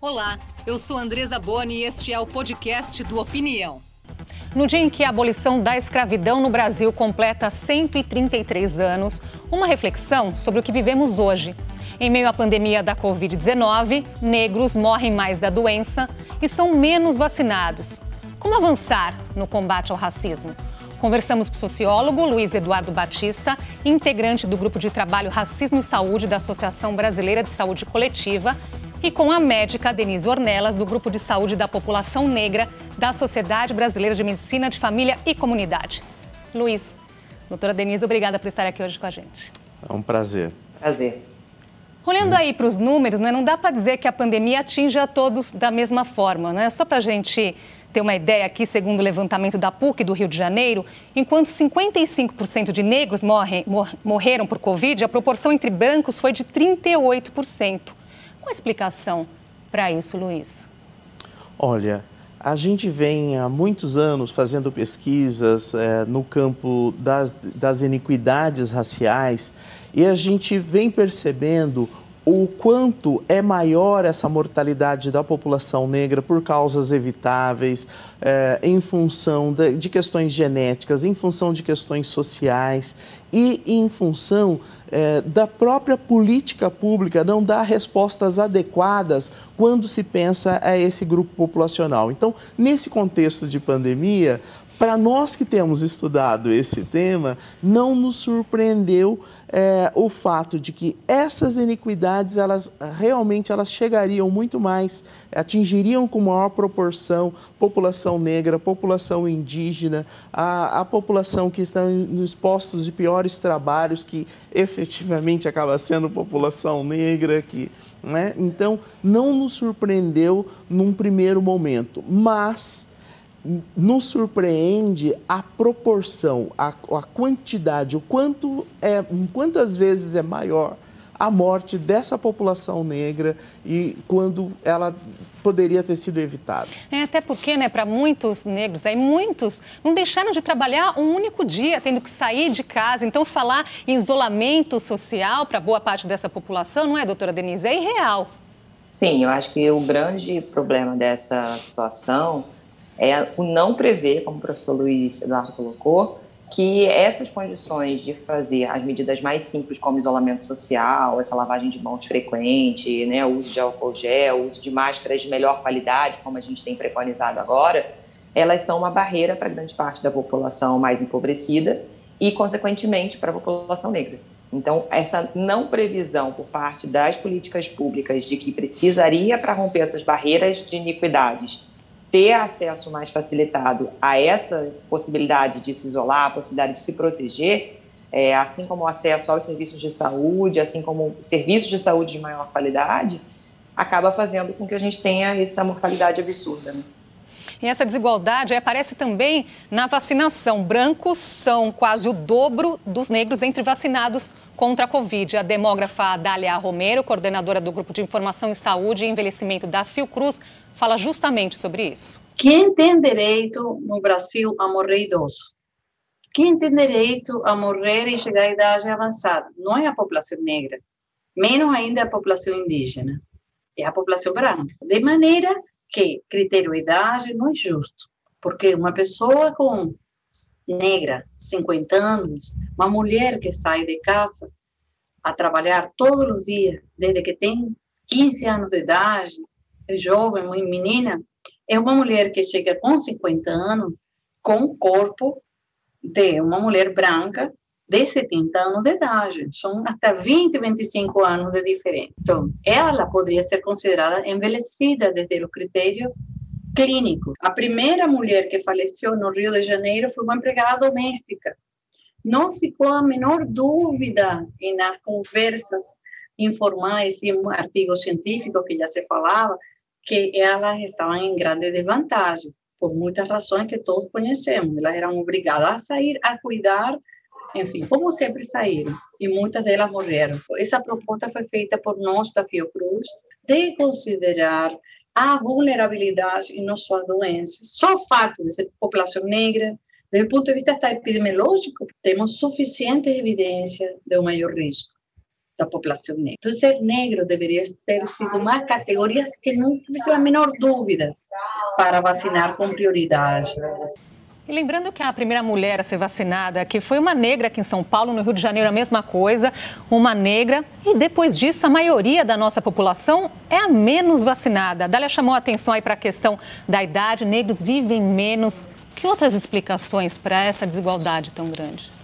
Olá, eu sou Andresa Boni e este é o podcast do Opinião. No dia em que a abolição da escravidão no Brasil completa 133 anos, uma reflexão sobre o que vivemos hoje. Em meio à pandemia da Covid-19, negros morrem mais da doença e são menos vacinados. Como avançar no combate ao racismo? Conversamos com o sociólogo Luiz Eduardo Batista, integrante do grupo de trabalho Racismo e Saúde da Associação Brasileira de Saúde Coletiva, e com a médica Denise Ornelas, do Grupo de Saúde da População Negra da Sociedade Brasileira de Medicina de Família e Comunidade. Luiz, doutora Denise, obrigada por estar aqui hoje com a gente. É um prazer. Prazer. Olhando aí para os números, né, não dá para dizer que a pandemia atinge a todos da mesma forma. Né? Só para a gente ter uma ideia aqui, segundo o levantamento da PUC do Rio de Janeiro, enquanto 55% de negros morrem, mor morreram por Covid, a proporção entre brancos foi de 38%. Qual a explicação para isso, Luiz? Olha, a gente vem há muitos anos fazendo pesquisas é, no campo das, das iniquidades raciais e a gente vem percebendo o quanto é maior essa mortalidade da população negra por causas evitáveis, é, em função de, de, questões genéticas, em função de questões sociais e em função é, da própria política pública não dar respostas adequadas quando se pensa a esse grupo populacional. Então, nesse contexto de pandemia, para nós que temos estudado esse tema, não nos surpreendeu é, o fato de que essas iniquidades, elas realmente elas chegariam muito mais, atingiriam com maior proporção população negra, população indígena, a, a população que está nos postos de piores trabalhos, que efetivamente acaba sendo população negra, que né? Então, não nos surpreendeu num primeiro momento, mas nos surpreende a proporção, a, a quantidade, o quanto é, quantas vezes é maior a morte dessa população negra e quando ela poderia ter sido evitada. É, até porque, né, para muitos negros, aí muitos não deixaram de trabalhar um único dia, tendo que sair de casa. Então, falar em isolamento social para boa parte dessa população, não é, doutora Denise? É irreal. Sim, eu acho que o grande problema dessa situação é o não prever, como o professor Luiz Eduardo colocou, que essas condições de fazer as medidas mais simples, como isolamento social, essa lavagem de mãos frequente, né, uso de álcool gel, uso de máscaras de melhor qualidade, como a gente tem preconizado agora, elas são uma barreira para grande parte da população mais empobrecida e, consequentemente, para a população negra. Então, essa não previsão por parte das políticas públicas de que precisaria, para romper essas barreiras de iniquidades, ter acesso mais facilitado a essa possibilidade de se isolar, a possibilidade de se proteger, é, assim como o acesso aos serviços de saúde, assim como serviços de saúde de maior qualidade, acaba fazendo com que a gente tenha essa mortalidade absurda. Né? E essa desigualdade aparece também na vacinação. Brancos são quase o dobro dos negros entre vacinados contra a Covid. A demógrafa Dália Romero, coordenadora do Grupo de Informação em Saúde e Envelhecimento da Fiocruz, fala justamente sobre isso. Quem tem direito no Brasil a morrer idoso? Quem tem direito a morrer e chegar à idade avançada? Não é a população negra, menos ainda a população indígena, é a população branca. De maneira que critério idade não é justo, porque uma pessoa com negra, 50 anos, uma mulher que sai de casa a trabalhar todos os dias, desde que tem 15 anos de idade, jovem, uma menina, é uma mulher que chega com 50 anos com o corpo de uma mulher branca de 70 anos de idade. São até 20, 25 anos de diferença. Então, ela poderia ser considerada envelhecida desde o critério clínico. A primeira mulher que faleceu no Rio de Janeiro foi uma empregada doméstica. Não ficou a menor dúvida nas conversas informais e artigos científicos que já se falava que elas estavam em grande desvantagem, por muitas razões que todos conhecemos. Elas eram obrigadas a sair a cuidar, enfim, como sempre saíram, e muitas delas morreram. Essa proposta foi feita por nós da Fiocruz, de considerar a vulnerabilidade em nossas doenças. Só o fato de ser população negra, desde o ponto de vista epidemiológico, temos suficiente evidência de um maior risco. Da população negra. Então, ser negro deveria ter sido uma categoria que não tivesse a menor dúvida para vacinar com prioridade. E lembrando que a primeira mulher a ser vacinada, que foi uma negra aqui em São Paulo, no Rio de Janeiro, a mesma coisa, uma negra. E depois disso, a maioria da nossa população é a menos vacinada. A Dália chamou a atenção aí para a questão da idade, negros vivem menos. Que outras explicações para essa desigualdade tão grande?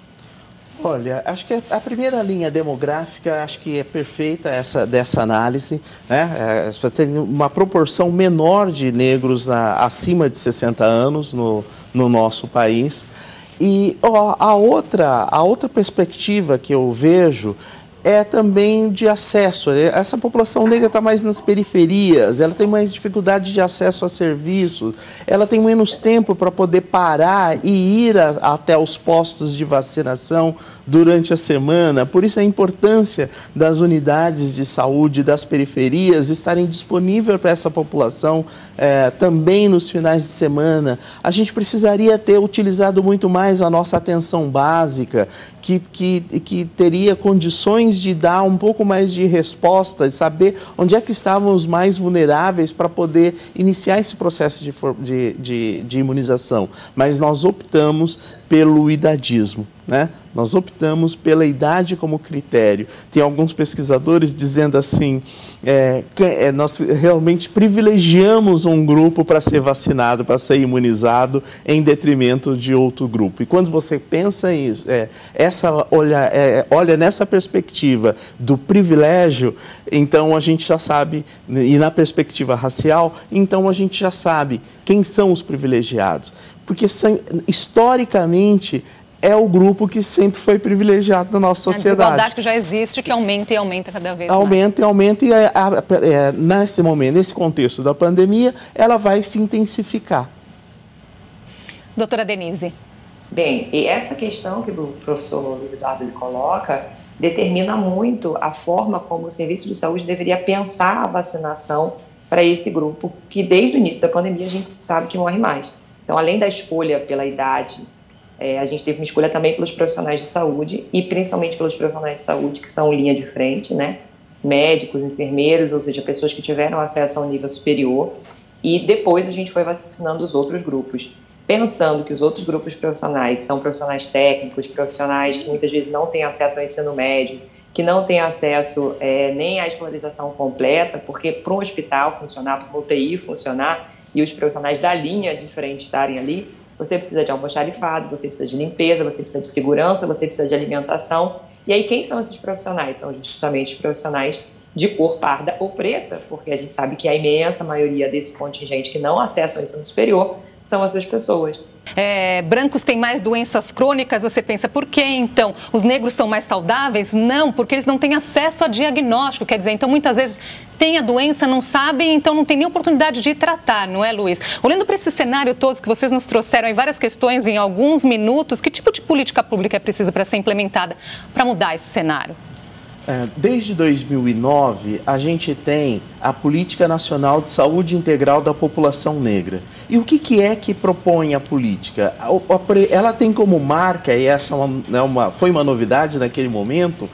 Olha, acho que a primeira linha demográfica, acho que é perfeita essa dessa análise, né? É, você tem uma proporção menor de negros na, acima de 60 anos no, no nosso país. E ó, a, outra, a outra perspectiva que eu vejo é também de acesso. Essa população negra está mais nas periferias, ela tem mais dificuldade de acesso a serviços, ela tem menos tempo para poder parar e ir a, até os postos de vacinação durante a semana. Por isso a importância das unidades de saúde das periferias estarem disponíveis para essa população é, também nos finais de semana. A gente precisaria ter utilizado muito mais a nossa atenção básica, que, que, que teria condições de dar um pouco mais de resposta, saber onde é que estavam os mais vulneráveis para poder iniciar esse processo de, de, de, de imunização. Mas nós optamos pelo idadismo. Né? Nós optamos pela idade como critério. Tem alguns pesquisadores dizendo assim: é, é, nós realmente privilegiamos um grupo para ser vacinado, para ser imunizado, em detrimento de outro grupo. E quando você pensa isso, é, essa olha, é, olha nessa perspectiva do privilégio, então a gente já sabe, e na perspectiva racial, então a gente já sabe quem são os privilegiados. Porque historicamente é o grupo que sempre foi privilegiado na nossa sociedade. A desigualdade que já existe, que aumenta e aumenta cada vez aumenta mais. Aumenta e aumenta, e é, é, nesse momento, nesse contexto da pandemia, ela vai se intensificar. Doutora Denise. Bem, e essa questão que o professor Luiz Eduardo coloca determina muito a forma como o serviço de saúde deveria pensar a vacinação para esse grupo, que desde o início da pandemia a gente sabe que morre mais. Então, além da escolha pela idade é, a gente teve uma escolha também pelos profissionais de saúde e principalmente pelos profissionais de saúde que são linha de frente, né? Médicos, enfermeiros, ou seja, pessoas que tiveram acesso ao nível superior. E depois a gente foi vacinando os outros grupos, pensando que os outros grupos profissionais são profissionais técnicos, profissionais que muitas vezes não têm acesso ao ensino médio, que não têm acesso é, nem à escolarização completa, porque para um hospital funcionar, para uma UTI funcionar, e os profissionais da linha de frente estarem ali, você precisa de almoxarifado, você precisa de limpeza, você precisa de segurança, você precisa de alimentação. E aí, quem são esses profissionais? São justamente os profissionais de cor parda ou preta, porque a gente sabe que a imensa maioria desse contingente que não acessa o ensino superior são essas pessoas. É, brancos têm mais doenças crônicas, você pensa, por que então? Os negros são mais saudáveis? Não, porque eles não têm acesso a diagnóstico, quer dizer, então muitas vezes tem a doença, não sabem, então não tem nem oportunidade de tratar, não é, Luiz? Olhando para esse cenário todo que vocês nos trouxeram em várias questões em alguns minutos, que tipo de política pública é precisa para ser implementada para mudar esse cenário? É, desde 2009, a gente tem a Política Nacional de Saúde Integral da População Negra. E o que, que é que propõe a política? Ela tem como marca, e essa é né, uma, foi uma novidade naquele momento,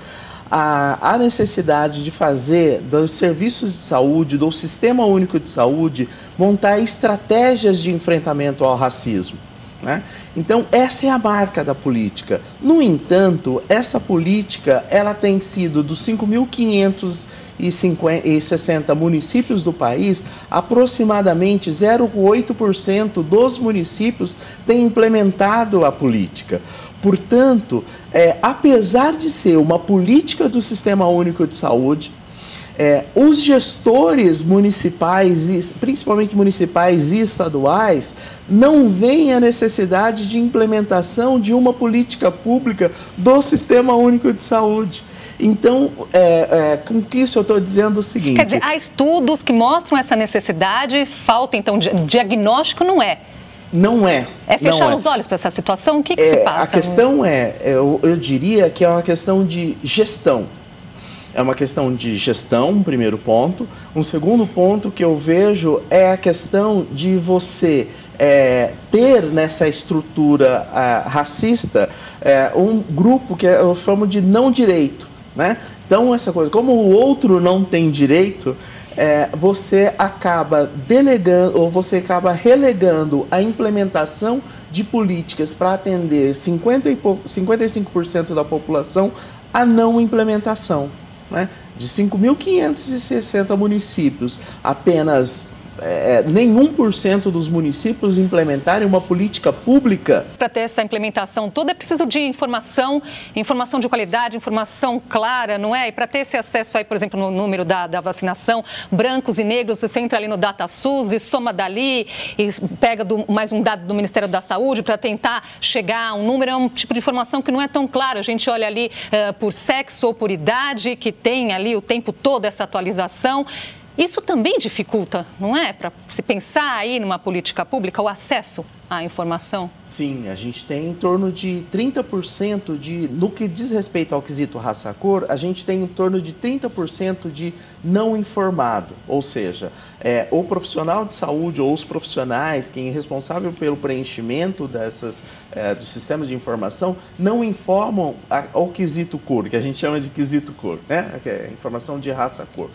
a, a necessidade de fazer dos serviços de saúde, do Sistema Único de Saúde, montar estratégias de enfrentamento ao racismo. Né? Então, essa é a marca da política. No entanto, essa política ela tem sido dos 5.560 municípios do país, aproximadamente 0,8% dos municípios têm implementado a política. Portanto, é, apesar de ser uma política do Sistema Único de Saúde, é, os gestores municipais, principalmente municipais e estaduais, não veem a necessidade de implementação de uma política pública do Sistema Único de Saúde. Então, é, é, com que isso eu estou dizendo o seguinte... Quer dizer, há estudos que mostram essa necessidade, falta então, diagnóstico não é. Não é. É fechar é. os olhos para essa situação? O que, que é, se passa? A questão é, eu, eu diria que é uma questão de gestão. É uma questão de gestão, um primeiro ponto. Um segundo ponto que eu vejo é a questão de você é, ter nessa estrutura é, racista é, um grupo que eu chamo de não direito. Né? Então, essa coisa, como o outro não tem direito, é, você acaba delegando ou você acaba relegando a implementação de políticas para atender 50 e 55% da população a não implementação. Né? De 5.560 municípios, apenas é, nenhum por cento dos municípios implementarem uma política pública. Para ter essa implementação toda é preciso de informação, informação de qualidade, informação clara, não é? E para ter esse acesso aí, por exemplo, no número da, da vacinação, brancos e negros, você entra ali no DataSUS e soma dali e pega do, mais um dado do Ministério da Saúde para tentar chegar a um número, é um tipo de informação que não é tão claro. A gente olha ali uh, por sexo ou por idade, que tem ali o tempo todo essa atualização. Isso também dificulta, não é? Para se pensar aí numa política pública, o acesso à informação? Sim, a gente tem em torno de 30% de. No que diz respeito ao quesito raça-cor, a gente tem em torno de 30% de não informado. Ou seja, é, o profissional de saúde ou os profissionais, quem é responsável pelo preenchimento dessas, é, dos sistemas de informação, não informam ao quesito cor, que a gente chama de quesito cor, né? Que é informação de raça-cor.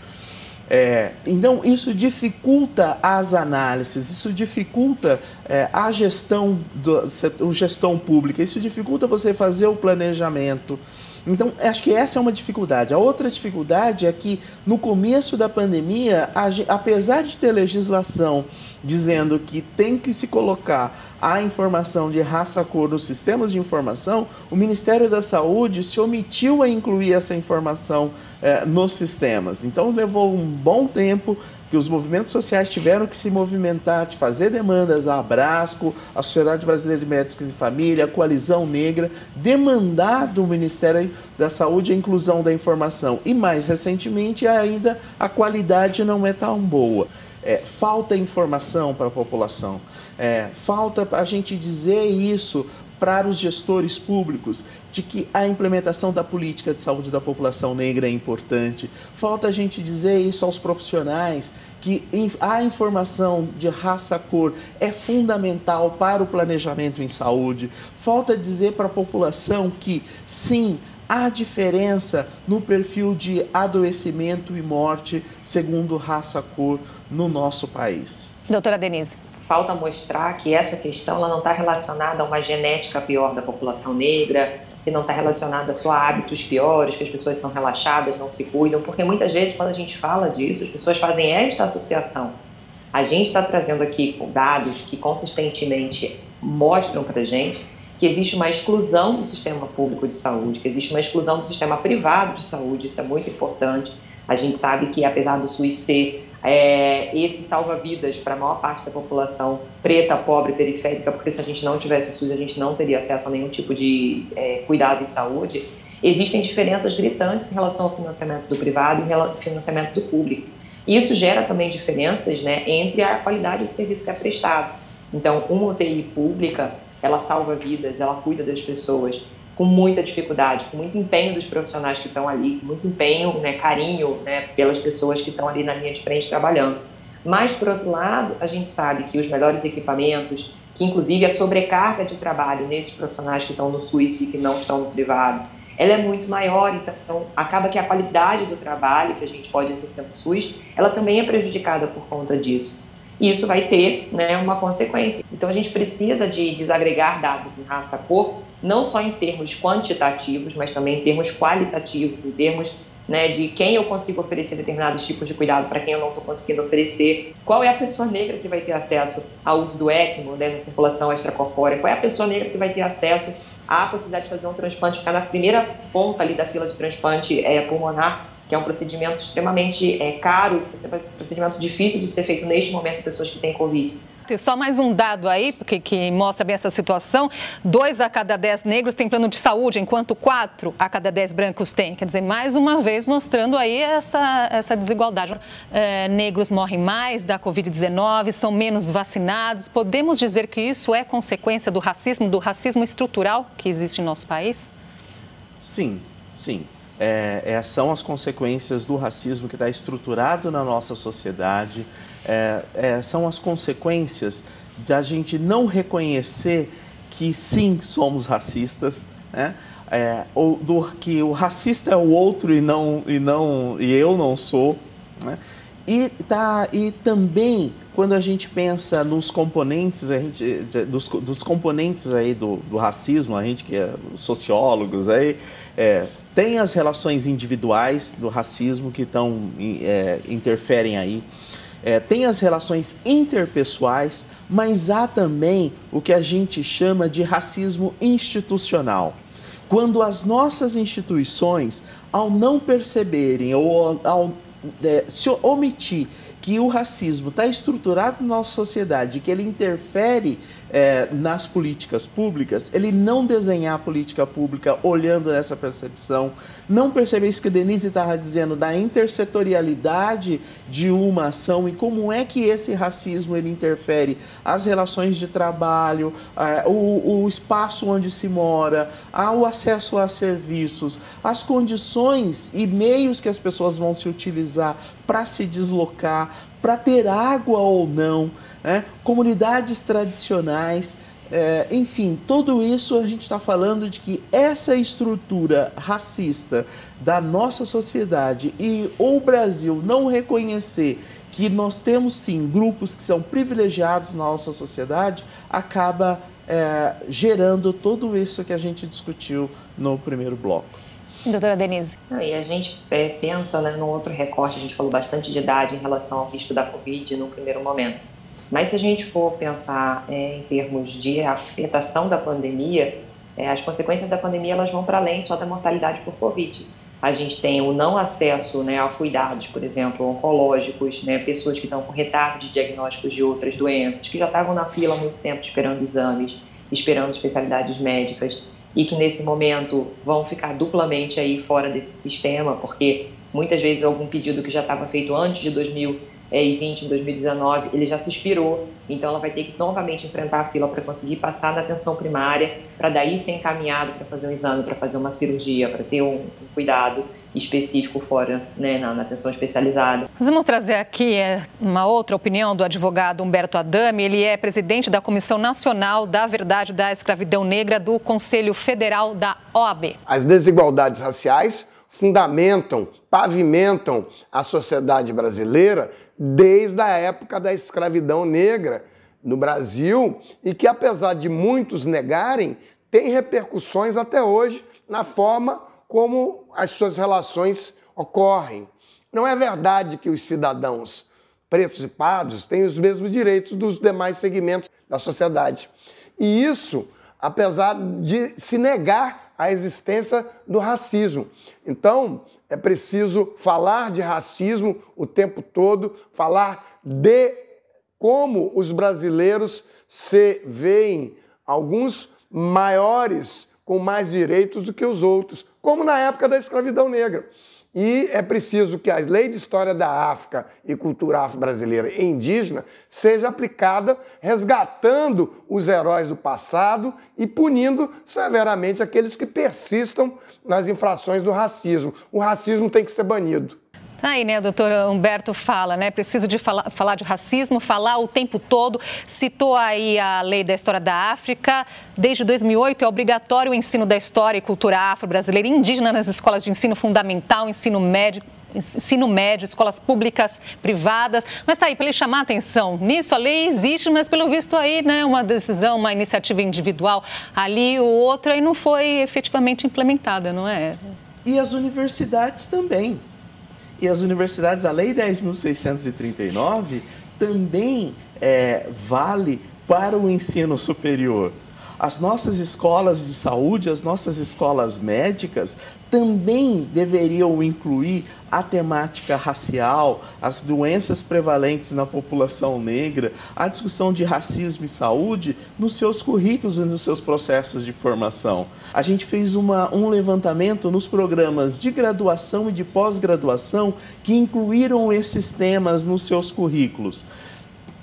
É, então, isso dificulta as análises, isso dificulta é, a gestão, do, gestão pública, isso dificulta você fazer o planejamento. Então, acho que essa é uma dificuldade. A outra dificuldade é que, no começo da pandemia, apesar de ter legislação dizendo que tem que se colocar a informação de raça-cor nos sistemas de informação, o Ministério da Saúde se omitiu a incluir essa informação eh, nos sistemas. Então, levou um bom tempo que os movimentos sociais tiveram que se movimentar, de fazer demandas a Abrasco, a Sociedade Brasileira de Médicos de Família, a Coalizão Negra, demandar do Ministério da Saúde a inclusão da informação. E mais recentemente, ainda a qualidade não é tão boa. É, falta informação para a população, é, falta para a gente dizer isso para os gestores públicos de que a implementação da política de saúde da população negra é importante. Falta a gente dizer isso aos profissionais que a informação de raça cor é fundamental para o planejamento em saúde. Falta dizer para a população que sim, há diferença no perfil de adoecimento e morte segundo raça cor no nosso país. Doutora Denise falta mostrar que essa questão ela não está relacionada a uma genética pior da população negra, que não está relacionada só a hábitos piores, que as pessoas são relaxadas, não se cuidam, porque muitas vezes quando a gente fala disso, as pessoas fazem esta associação. A gente está trazendo aqui dados que consistentemente mostram para gente que existe uma exclusão do sistema público de saúde, que existe uma exclusão do sistema privado de saúde, isso é muito importante. A gente sabe que apesar do SUS ser é, esse salva-vidas para a maior parte da população preta, pobre, periférica, porque se a gente não tivesse o SUS, a gente não teria acesso a nenhum tipo de é, cuidado em saúde. Existem diferenças gritantes em relação ao financiamento do privado e financiamento do público. Isso gera também diferenças né, entre a qualidade do serviço que é prestado. Então, uma UTI pública, ela salva vidas, ela cuida das pessoas, com muita dificuldade, com muito empenho dos profissionais que estão ali, com muito empenho, né, carinho né, pelas pessoas que estão ali na linha de frente trabalhando. Mas, por outro lado, a gente sabe que os melhores equipamentos, que inclusive a sobrecarga de trabalho nesses profissionais que estão no SUS e que não estão no privado, ela é muito maior, então acaba que a qualidade do trabalho que a gente pode exercer no SUS, ela também é prejudicada por conta disso. E isso vai ter né, uma consequência. Então a gente precisa de desagregar dados em raça, cor, não só em termos quantitativos, mas também em termos qualitativos, em termos né, de quem eu consigo oferecer determinados tipos de cuidado para quem eu não estou conseguindo oferecer, qual é a pessoa negra que vai ter acesso ao uso do ECMO, né, na circulação extracorpórea, qual é a pessoa negra que vai ter acesso à possibilidade de fazer um transplante, ficar na primeira ponta ali da fila de transplante é, pulmonar, que é um procedimento extremamente é, caro, um procedimento difícil de ser feito neste momento pessoas que têm Covid. E só mais um dado aí, porque que mostra bem essa situação: dois a cada dez negros têm plano de saúde, enquanto quatro a cada dez brancos têm. Quer dizer, mais uma vez mostrando aí essa, essa desigualdade. É, negros morrem mais da Covid-19, são menos vacinados. Podemos dizer que isso é consequência do racismo, do racismo estrutural que existe em nosso país? Sim, sim. É, é, são as consequências do racismo que está estruturado na nossa sociedade é, é, são as consequências de a gente não reconhecer que sim somos racistas, né? é, ou do que o racista é o outro e não e não e eu não sou, né? E, tá, e também quando a gente pensa nos componentes, a gente, dos, dos componentes aí do, do, racismo, a gente que é sociólogos aí, é, tem as relações individuais do racismo que tão, é, interferem aí. É, tem as relações interpessoais, mas há também o que a gente chama de racismo institucional. Quando as nossas instituições, ao não perceberem ou ao é, se omitir que o racismo está estruturado na nossa sociedade, que ele interfere é, nas políticas públicas, ele não desenhar a política pública olhando nessa percepção, não perceber isso que Denise estava dizendo, da intersetorialidade de uma ação e como é que esse racismo ele interfere as relações de trabalho, é, o, o espaço onde se mora, o acesso a serviços, as condições e meios que as pessoas vão se utilizar para se deslocar, para ter água ou não, né? comunidades tradicionais, é, enfim, tudo isso a gente está falando de que essa estrutura racista da nossa sociedade e o Brasil não reconhecer que nós temos sim grupos que são privilegiados na nossa sociedade, acaba é, gerando tudo isso que a gente discutiu no primeiro bloco. Doutora Denise. E a gente é, pensa né, no outro recorte, a gente falou bastante de idade em relação ao risco da Covid no primeiro momento. Mas se a gente for pensar é, em termos de afetação da pandemia, é, as consequências da pandemia elas vão para além só da mortalidade por Covid. A gente tem o não acesso né, a cuidados, por exemplo, oncológicos, né, pessoas que estão com retardo de diagnósticos de outras doenças, que já estavam na fila há muito tempo esperando exames, esperando especialidades médicas e que nesse momento vão ficar duplamente aí fora desse sistema, porque muitas vezes algum pedido que já estava feito antes de 2020, 2019, ele já se expirou, então ela vai ter que novamente enfrentar a fila para conseguir passar na atenção primária, para daí ser encaminhado para fazer um exame, para fazer uma cirurgia, para ter um, um cuidado específico fora, né, na, na, atenção especializada. Nós vamos trazer aqui é, uma outra opinião do advogado Humberto Adame. Ele é presidente da Comissão Nacional da Verdade da Escravidão Negra do Conselho Federal da OAB. As desigualdades raciais fundamentam, pavimentam a sociedade brasileira desde a época da escravidão negra no Brasil e que, apesar de muitos negarem, tem repercussões até hoje na forma como as suas relações ocorrem. Não é verdade que os cidadãos pretos e pardos têm os mesmos direitos dos demais segmentos da sociedade. E isso, apesar de se negar a existência do racismo. Então, é preciso falar de racismo o tempo todo, falar de como os brasileiros se veem, alguns maiores com mais direitos do que os outros, como na época da escravidão negra. E é preciso que a lei de história da África e cultura afro-brasileira e indígena seja aplicada, resgatando os heróis do passado e punindo severamente aqueles que persistam nas infrações do racismo. O racismo tem que ser banido. Tá aí, né, doutor Humberto fala, né? Preciso de falar, falar de racismo, falar o tempo todo. Citou aí a lei da história da África. Desde 2008 é obrigatório o ensino da história e cultura afro-brasileira e indígena nas escolas de ensino fundamental, ensino médio, ensino médio, escolas públicas, privadas. Mas tá aí, para ele chamar a atenção nisso, a lei existe, mas pelo visto aí, né, uma decisão, uma iniciativa individual ali, o outro aí não foi efetivamente implementada, não é? E as universidades também. E as universidades, a Lei 10.639 também é, vale para o ensino superior. As nossas escolas de saúde, as nossas escolas médicas também deveriam incluir a temática racial, as doenças prevalentes na população negra, a discussão de racismo e saúde nos seus currículos e nos seus processos de formação. A gente fez uma, um levantamento nos programas de graduação e de pós-graduação que incluíram esses temas nos seus currículos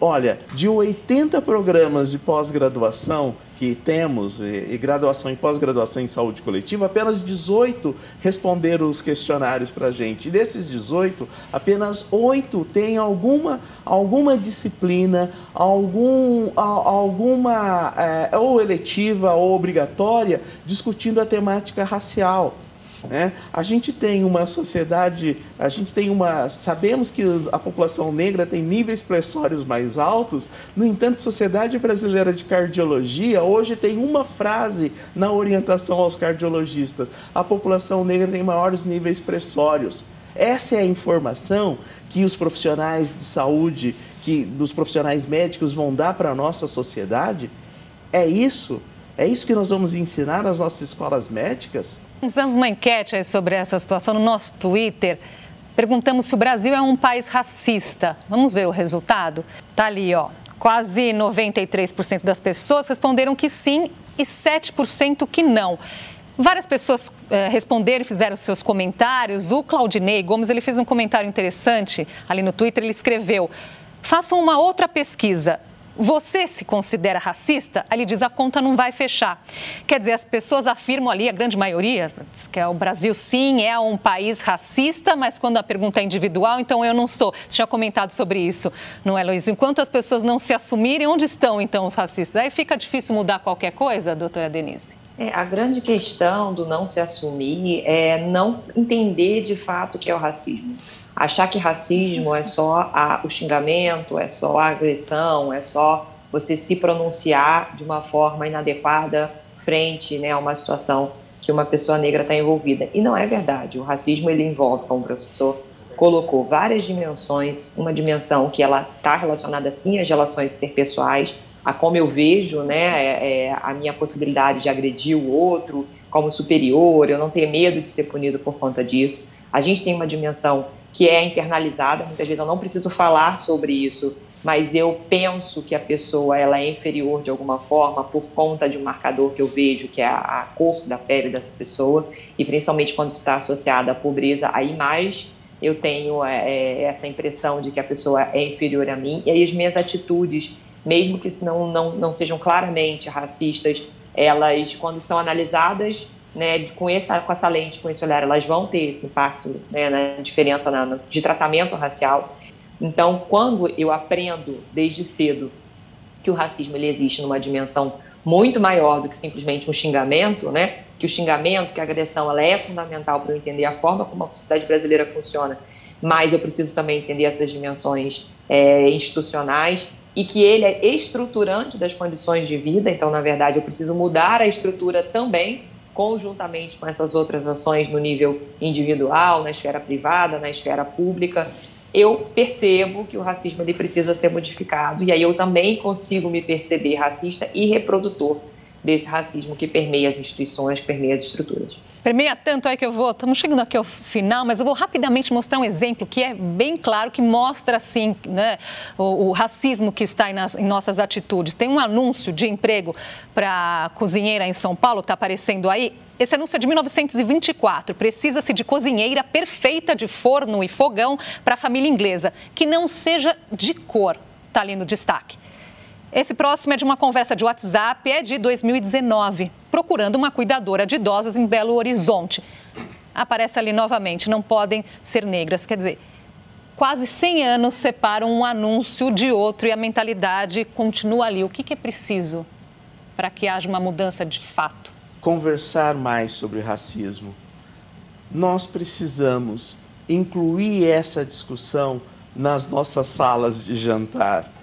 Olha, de 80 programas de pós-graduação que temos, e, graduação e pós-graduação em saúde coletiva, apenas 18 responderam os questionários para a gente. E desses 18, apenas 8 têm alguma, alguma disciplina, algum, alguma é, ou eletiva ou obrigatória discutindo a temática racial. Né? A gente tem uma sociedade, a gente tem uma. Sabemos que a população negra tem níveis pressórios mais altos, no entanto, a Sociedade Brasileira de Cardiologia hoje tem uma frase na orientação aos cardiologistas: a população negra tem maiores níveis pressórios. Essa é a informação que os profissionais de saúde, que dos profissionais médicos vão dar para a nossa sociedade. É isso? É isso que nós vamos ensinar nas nossas escolas médicas? Fizemos uma enquete sobre essa situação no nosso Twitter. Perguntamos se o Brasil é um país racista. Vamos ver o resultado? Tá ali, ó. Quase 93% das pessoas responderam que sim e 7% que não. Várias pessoas eh, responderam fizeram seus comentários. O Claudinei Gomes ele fez um comentário interessante ali no Twitter. Ele escreveu: façam uma outra pesquisa você se considera racista? Ele diz a conta não vai fechar. Quer dizer, as pessoas afirmam ali, a grande maioria, que é o Brasil sim é um país racista, mas quando a pergunta é individual, então eu não sou. Você tinha comentado sobre isso, não é, Luiz? Enquanto as pessoas não se assumirem, onde estão então os racistas? Aí fica difícil mudar qualquer coisa, doutora Denise? É, a grande questão do não se assumir é não entender de fato o que é o racismo. Achar que racismo é só a, o xingamento, é só a agressão, é só você se pronunciar de uma forma inadequada frente né, a uma situação que uma pessoa negra está envolvida. E não é verdade. O racismo ele envolve, como o professor colocou, várias dimensões. Uma dimensão que ela está relacionada sim às relações interpessoais, a como eu vejo né, é, é a minha possibilidade de agredir o outro como superior, eu não ter medo de ser punido por conta disso. A gente tem uma dimensão que é internalizada, muitas vezes eu não preciso falar sobre isso, mas eu penso que a pessoa ela é inferior de alguma forma por conta de um marcador que eu vejo, que é a, a cor da pele dessa pessoa, e principalmente quando está associada à pobreza, aí mais eu tenho é, é, essa impressão de que a pessoa é inferior a mim, e aí as minhas atitudes, mesmo que não, não, não sejam claramente racistas, elas, quando são analisadas né, com, essa, com essa lente, com esse olhar, elas vão ter esse impacto né, na diferença na, de tratamento racial. Então, quando eu aprendo desde cedo que o racismo ele existe numa dimensão muito maior do que simplesmente um xingamento, né? Que o xingamento, que a agressão, ela é fundamental para eu entender a forma como a sociedade brasileira funciona, mas eu preciso também entender essas dimensões é, institucionais e que ele é estruturante das condições de vida. Então, na verdade, eu preciso mudar a estrutura também conjuntamente com essas outras ações no nível individual, na esfera privada, na esfera pública, eu percebo que o racismo ele precisa ser modificado. E aí eu também consigo me perceber racista e reprodutor desse racismo que permeia as instituições, permeia as estruturas. Permeia tanto é que eu vou, estamos chegando aqui ao final, mas eu vou rapidamente mostrar um exemplo que é bem claro, que mostra, assim, né, o, o racismo que está em, nas, em, nossas atitudes. Tem um anúncio de emprego para cozinheira em São Paulo, está aparecendo aí. Esse anúncio é de 1924. Precisa-se de cozinheira perfeita de forno e fogão para a família inglesa, que não seja de cor. Está ali no destaque. Esse próximo é de uma conversa de WhatsApp, é de 2019, procurando uma cuidadora de idosas em Belo Horizonte. Aparece ali novamente, não podem ser negras. Quer dizer, quase 100 anos separam um anúncio de outro e a mentalidade continua ali. O que, que é preciso para que haja uma mudança de fato? Conversar mais sobre racismo. Nós precisamos incluir essa discussão nas nossas salas de jantar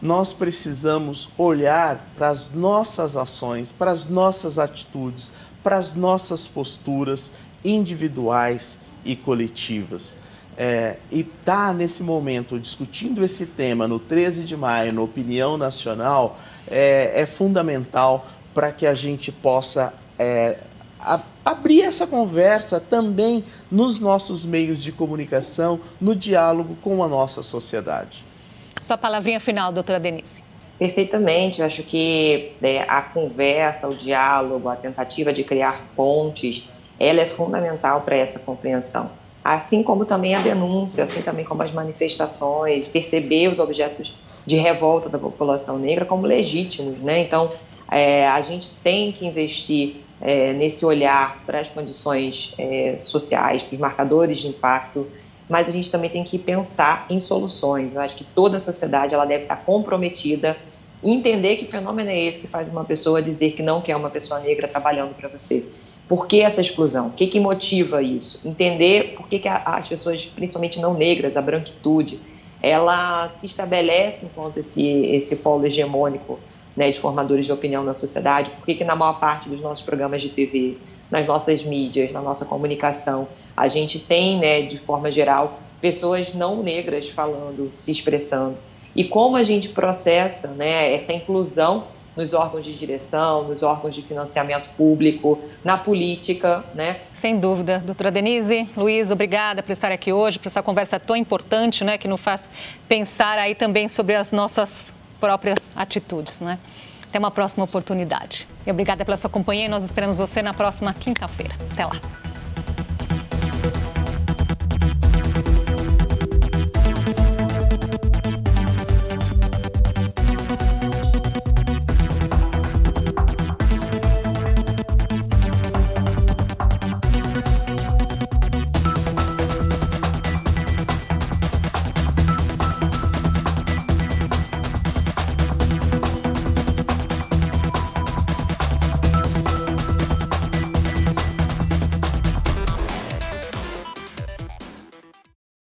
nós precisamos olhar para as nossas ações, para as nossas atitudes, para as nossas posturas individuais e coletivas. É, e tá nesse momento discutindo esse tema no 13 de maio, na opinião nacional, é, é fundamental para que a gente possa é, a, abrir essa conversa também nos nossos meios de comunicação, no diálogo com a nossa sociedade. Sua palavrinha final, doutora Denise. Perfeitamente, eu acho que né, a conversa, o diálogo, a tentativa de criar pontes, ela é fundamental para essa compreensão. Assim como também a denúncia, assim também como as manifestações, perceber os objetos de revolta da população negra como legítimos, né? Então, é, a gente tem que investir é, nesse olhar para as condições é, sociais, para os marcadores de impacto, mas a gente também tem que pensar em soluções. Eu acho que toda a sociedade ela deve estar comprometida entender que fenômeno é esse que faz uma pessoa dizer que não quer uma pessoa negra trabalhando para você. Por que essa exclusão? O que, que motiva isso? Entender por que, que as pessoas, principalmente não negras, a branquitude, ela se estabelece enquanto esse, esse polo hegemônico né, de formadores de opinião na sociedade, por que, que na maior parte dos nossos programas de TV, nas nossas mídias, na nossa comunicação, a gente tem, né, de forma geral, pessoas não negras falando, se expressando. E como a gente processa né, essa inclusão nos órgãos de direção, nos órgãos de financiamento público, na política, né? Sem dúvida. Doutora Denise, Luiz, obrigada por estar aqui hoje, por essa conversa tão importante, né, que nos faz pensar aí também sobre as nossas próprias atitudes, né? Até uma próxima oportunidade. E obrigada pela sua companhia e nós esperamos você na próxima quinta-feira. Até lá.